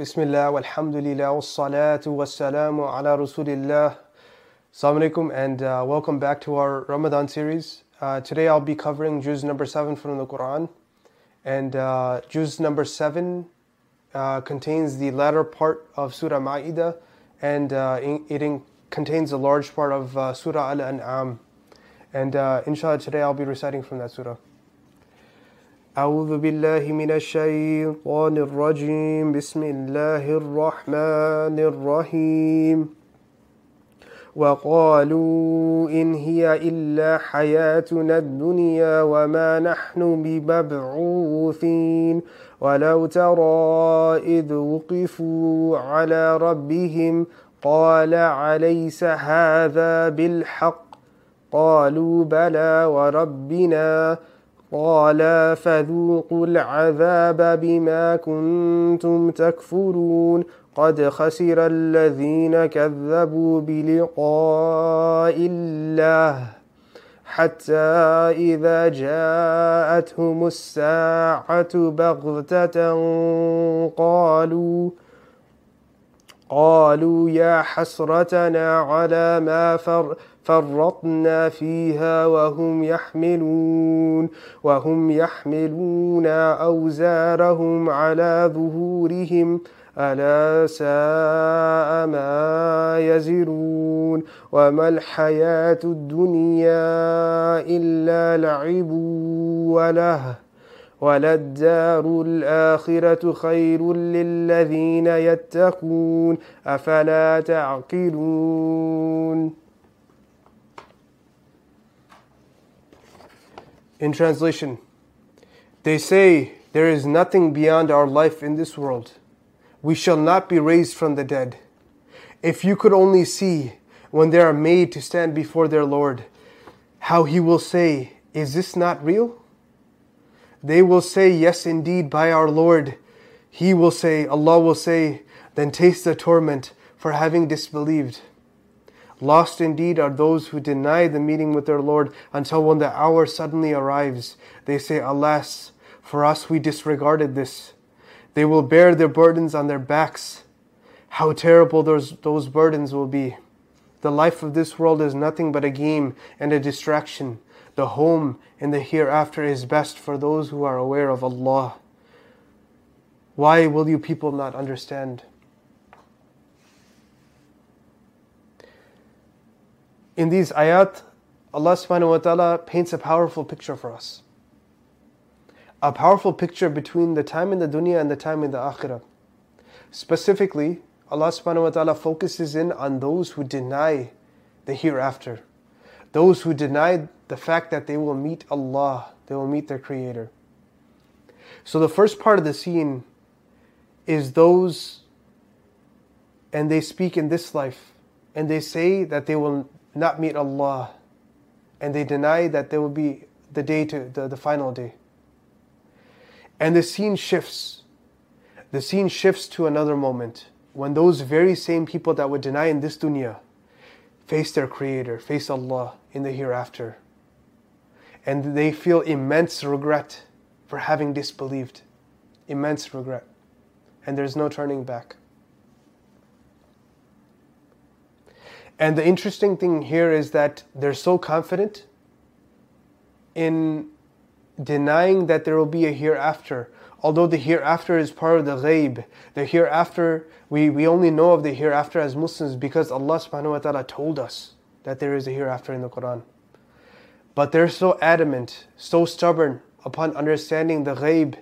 بسم الله والحمد لله والصلاة والسلام على رسول الله Assalamu alaikum and uh, welcome back to our Ramadan series. Uh, today I'll be covering juz number 7 from the Quran. And uh, juz number 7 uh, contains the latter part of Surah Ma'idah and uh, it in- contains a large part of uh, Surah Al-An'am. And uh, inshallah today I'll be reciting from that surah. أعوذ بالله من الشيطان الرجيم. بسم الله الرحمن الرحيم. وقالوا إن هي إلا حياتنا الدنيا وما نحن بمبعوثين. ولو ترى إذ وقفوا على ربهم قال عليس هذا بالحق؟ قالوا بلى وربنا قال فذوقوا العذاب بما كنتم تكفرون. قد خسر الذين كذبوا بلقاء الله حتى إذا جاءتهم الساعة بغتة قالوا قالوا يا حسرتنا على ما فر فرطنا فيها وهم يحملون وهم يحملون أوزارهم على ظهورهم ألا ساء ما يزرون. وما الحياة الدنيا إلا لعب وله وللدار الآخرة خير للذين يتقون. أفلا تعقلون؟ In translation, they say, There is nothing beyond our life in this world. We shall not be raised from the dead. If you could only see when they are made to stand before their Lord, how He will say, Is this not real? They will say, Yes, indeed, by our Lord. He will say, Allah will say, Then taste the torment for having disbelieved. Lost indeed are those who deny the meeting with their Lord until when the hour suddenly arrives. They say, Alas, for us we disregarded this. They will bear their burdens on their backs. How terrible those, those burdens will be. The life of this world is nothing but a game and a distraction. The home in the hereafter is best for those who are aware of Allah. Why will you people not understand? In these ayat, Allah subhanahu wa ta'ala paints a powerful picture for us. A powerful picture between the time in the dunya and the time in the akhirah. Specifically, Allah subhanahu wa ta'ala focuses in on those who deny the hereafter. Those who deny the fact that they will meet Allah, they will meet their Creator. So the first part of the scene is those, and they speak in this life, and they say that they will not meet Allah, and they deny that there will be the day to the, the final day. And the scene shifts. The scene shifts to another moment when those very same people that would deny in this dunya face their Creator, face Allah in the hereafter. And they feel immense regret for having disbelieved. Immense regret. And there's no turning back. And the interesting thing here is that they're so confident in denying that there will be a hereafter. Although the hereafter is part of the ghaib, the hereafter, we, we only know of the hereafter as Muslims because Allah subhanahu wa ta'ala told us that there is a hereafter in the Quran. But they're so adamant, so stubborn upon understanding the ghaib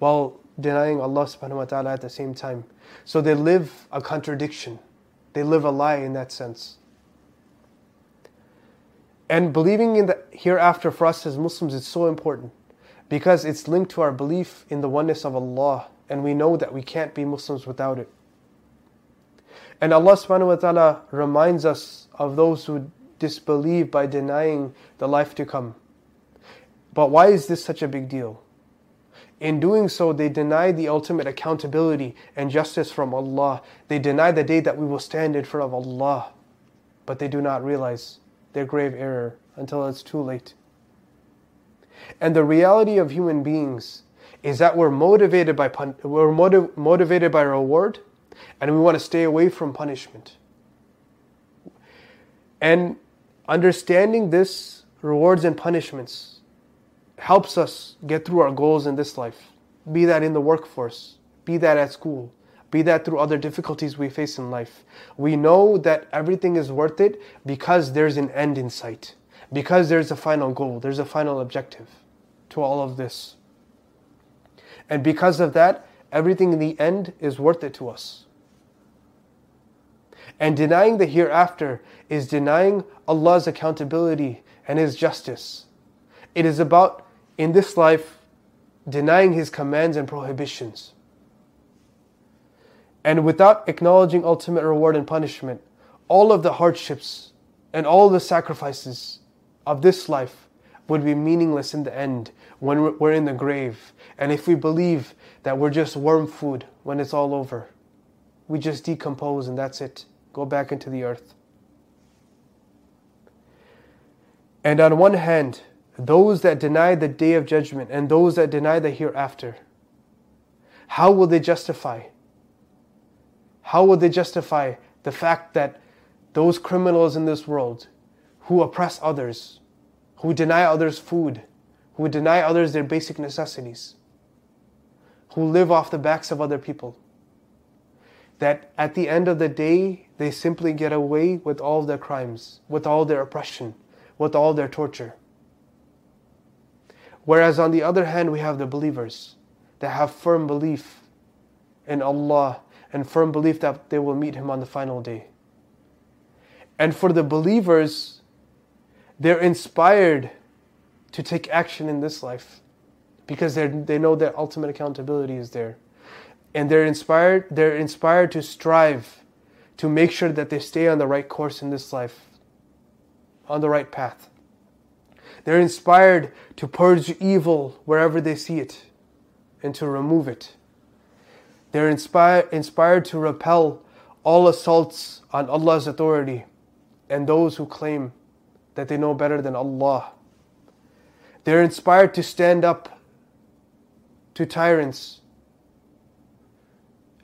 while denying Allah subhanahu wa ta'ala at the same time. So they live a contradiction. They live a lie in that sense. And believing in the hereafter for us as Muslims is so important because it's linked to our belief in the oneness of Allah and we know that we can't be Muslims without it. And Allah subhanahu wa ta'ala reminds us of those who disbelieve by denying the life to come. But why is this such a big deal? In doing so, they deny the ultimate accountability and justice from Allah. They deny the day that we will stand in front of Allah. But they do not realize their grave error until it's too late. And the reality of human beings is that we're motivated by we're motiv- motivated by reward and we want to stay away from punishment. And understanding this rewards and punishments helps us get through our goals in this life. Be that in the workforce, be that at school, be that through other difficulties we face in life. We know that everything is worth it because there's an end in sight, because there's a final goal, there's a final objective to all of this. And because of that, everything in the end is worth it to us. And denying the hereafter is denying Allah's accountability and His justice. It is about, in this life, denying His commands and prohibitions. And without acknowledging ultimate reward and punishment, all of the hardships and all the sacrifices of this life would be meaningless in the end when we're in the grave. And if we believe that we're just worm food when it's all over, we just decompose and that's it. Go back into the earth. And on one hand, those that deny the day of judgment and those that deny the hereafter, how will they justify? How will they justify the fact that those criminals in this world who oppress others, who deny others food, who deny others their basic necessities, who live off the backs of other people, that at the end of the day, they simply get away with all their crimes, with all their oppression, with all their torture. Whereas on the other hand, we have the believers that have firm belief in Allah and firm belief that they will meet Him on the final day. And for the believers, they're inspired to take action in this life because they know that ultimate accountability is there. And they're inspired, they're inspired to strive to make sure that they stay on the right course in this life, on the right path. They're inspired to purge evil wherever they see it and to remove it. They're inspired, inspired to repel all assaults on Allah's authority and those who claim that they know better than Allah. They're inspired to stand up to tyrants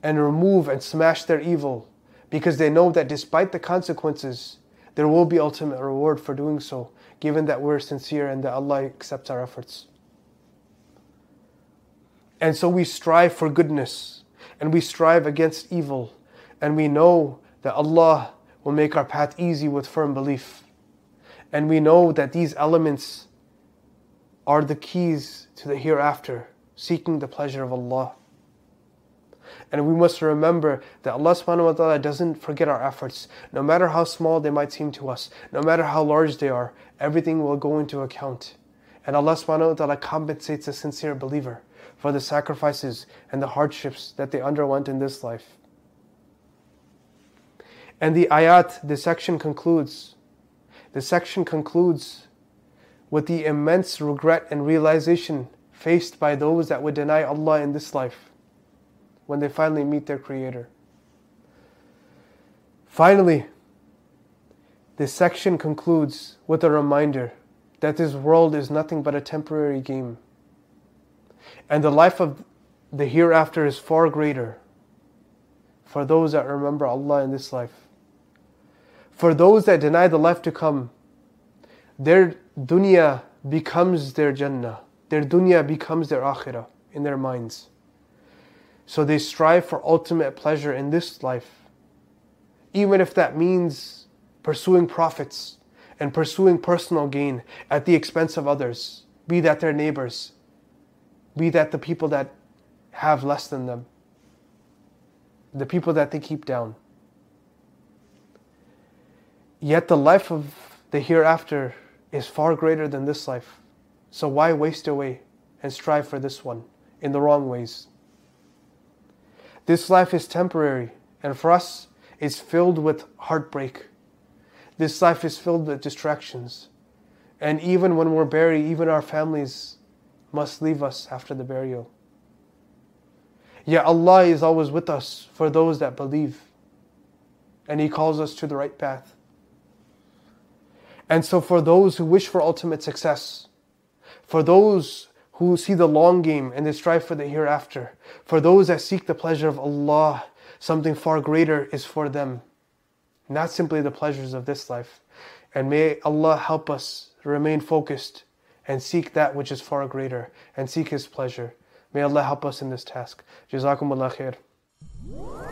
and remove and smash their evil because they know that despite the consequences, there will be ultimate reward for doing so, given that we're sincere and that Allah accepts our efforts. And so we strive for goodness and we strive against evil, and we know that Allah will make our path easy with firm belief. And we know that these elements are the keys to the hereafter, seeking the pleasure of Allah. And we must remember that Allah subhanahu wa ta'ala doesn't forget our efforts. No matter how small they might seem to us, no matter how large they are, everything will go into account. And Allah subhanahu wa ta'ala compensates a sincere believer for the sacrifices and the hardships that they underwent in this life. And the ayat, the section concludes. The section concludes with the immense regret and realization faced by those that would deny Allah in this life when they finally meet their Creator. Finally, this section concludes with a reminder that this world is nothing but a temporary game, and the life of the hereafter is far greater for those that remember Allah in this life. For those that deny the life to come, their dunya becomes their Jannah, their dunya becomes their akhirah in their minds. So they strive for ultimate pleasure in this life, even if that means pursuing profits and pursuing personal gain at the expense of others, be that their neighbors, be that the people that have less than them, the people that they keep down. Yet the life of the hereafter is far greater than this life. So why waste away and strive for this one in the wrong ways. This life is temporary, and for us, it's filled with heartbreak. This life is filled with distractions. And even when we're buried, even our families must leave us after the burial. Yet Allah is always with us for those that believe. And He calls us to the right path. And so, for those who wish for ultimate success, for those who see the long game and they strive for the hereafter, for those that seek the pleasure of Allah, something far greater is for them, not simply the pleasures of this life. And may Allah help us remain focused and seek that which is far greater and seek His pleasure. May Allah help us in this task. Jazakumullah khair.